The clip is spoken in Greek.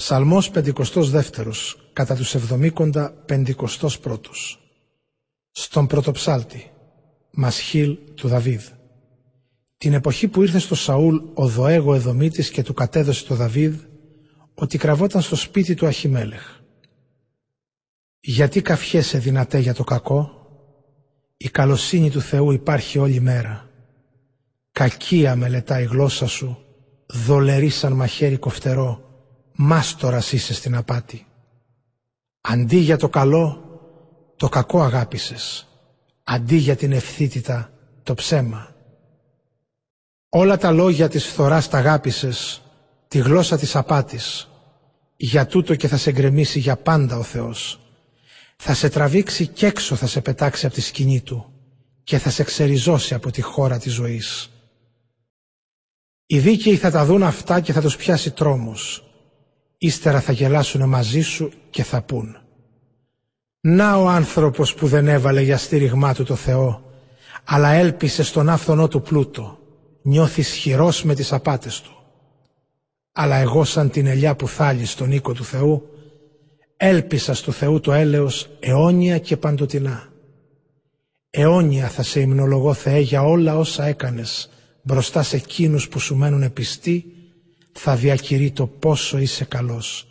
Ψαλμός 52 κατά τους εβδομήκοντα πεντηκοστός πρώτος. Στον πρωτοψάλτη, Μασχίλ του Δαβίδ. Την εποχή που ήρθε στο Σαούλ ο Δοέγο Εδωμήτης και του κατέδωσε το Δαβίδ ότι κραβόταν στο σπίτι του Αχιμέλεχ. Γιατί καφιέσαι δυνατέ για το κακό, η καλοσύνη του Θεού υπάρχει όλη μέρα. Κακία μελετά η γλώσσα σου, δολερή σαν μαχαίρι κοφτερό, μάστορας είσαι στην απάτη. Αντί για το καλό, το κακό αγάπησες. Αντί για την ευθύτητα, το ψέμα. Όλα τα λόγια της φθοράς τα αγάπησες, τη γλώσσα της απάτης. Για τούτο και θα σε γκρεμίσει για πάντα ο Θεός. Θα σε τραβήξει κι έξω θα σε πετάξει από τη σκηνή Του και θα σε ξεριζώσει από τη χώρα της ζωής. Οι δίκαιοι θα τα δουν αυτά και θα τους πιάσει τρόμος. Ύστερα θα γελάσουν μαζί σου και θα πούν «Να ο άνθρωπος που δεν έβαλε για στήριγμά του το Θεό, αλλά έλπισε στον άφθονό του πλούτο, νιώθεις χειρός με τις απάτες του. Αλλά εγώ σαν την ελιά που θάλει στον οίκο του Θεού, έλπισα στο Θεού το έλεος αιώνια και παντοτινά. Αιώνια θα σε υμνολογώ Θεέ για όλα όσα έκανες μπροστά σε εκείνους που σου μένουν πιστοί θα διακηρύττω πόσο είσαι καλός.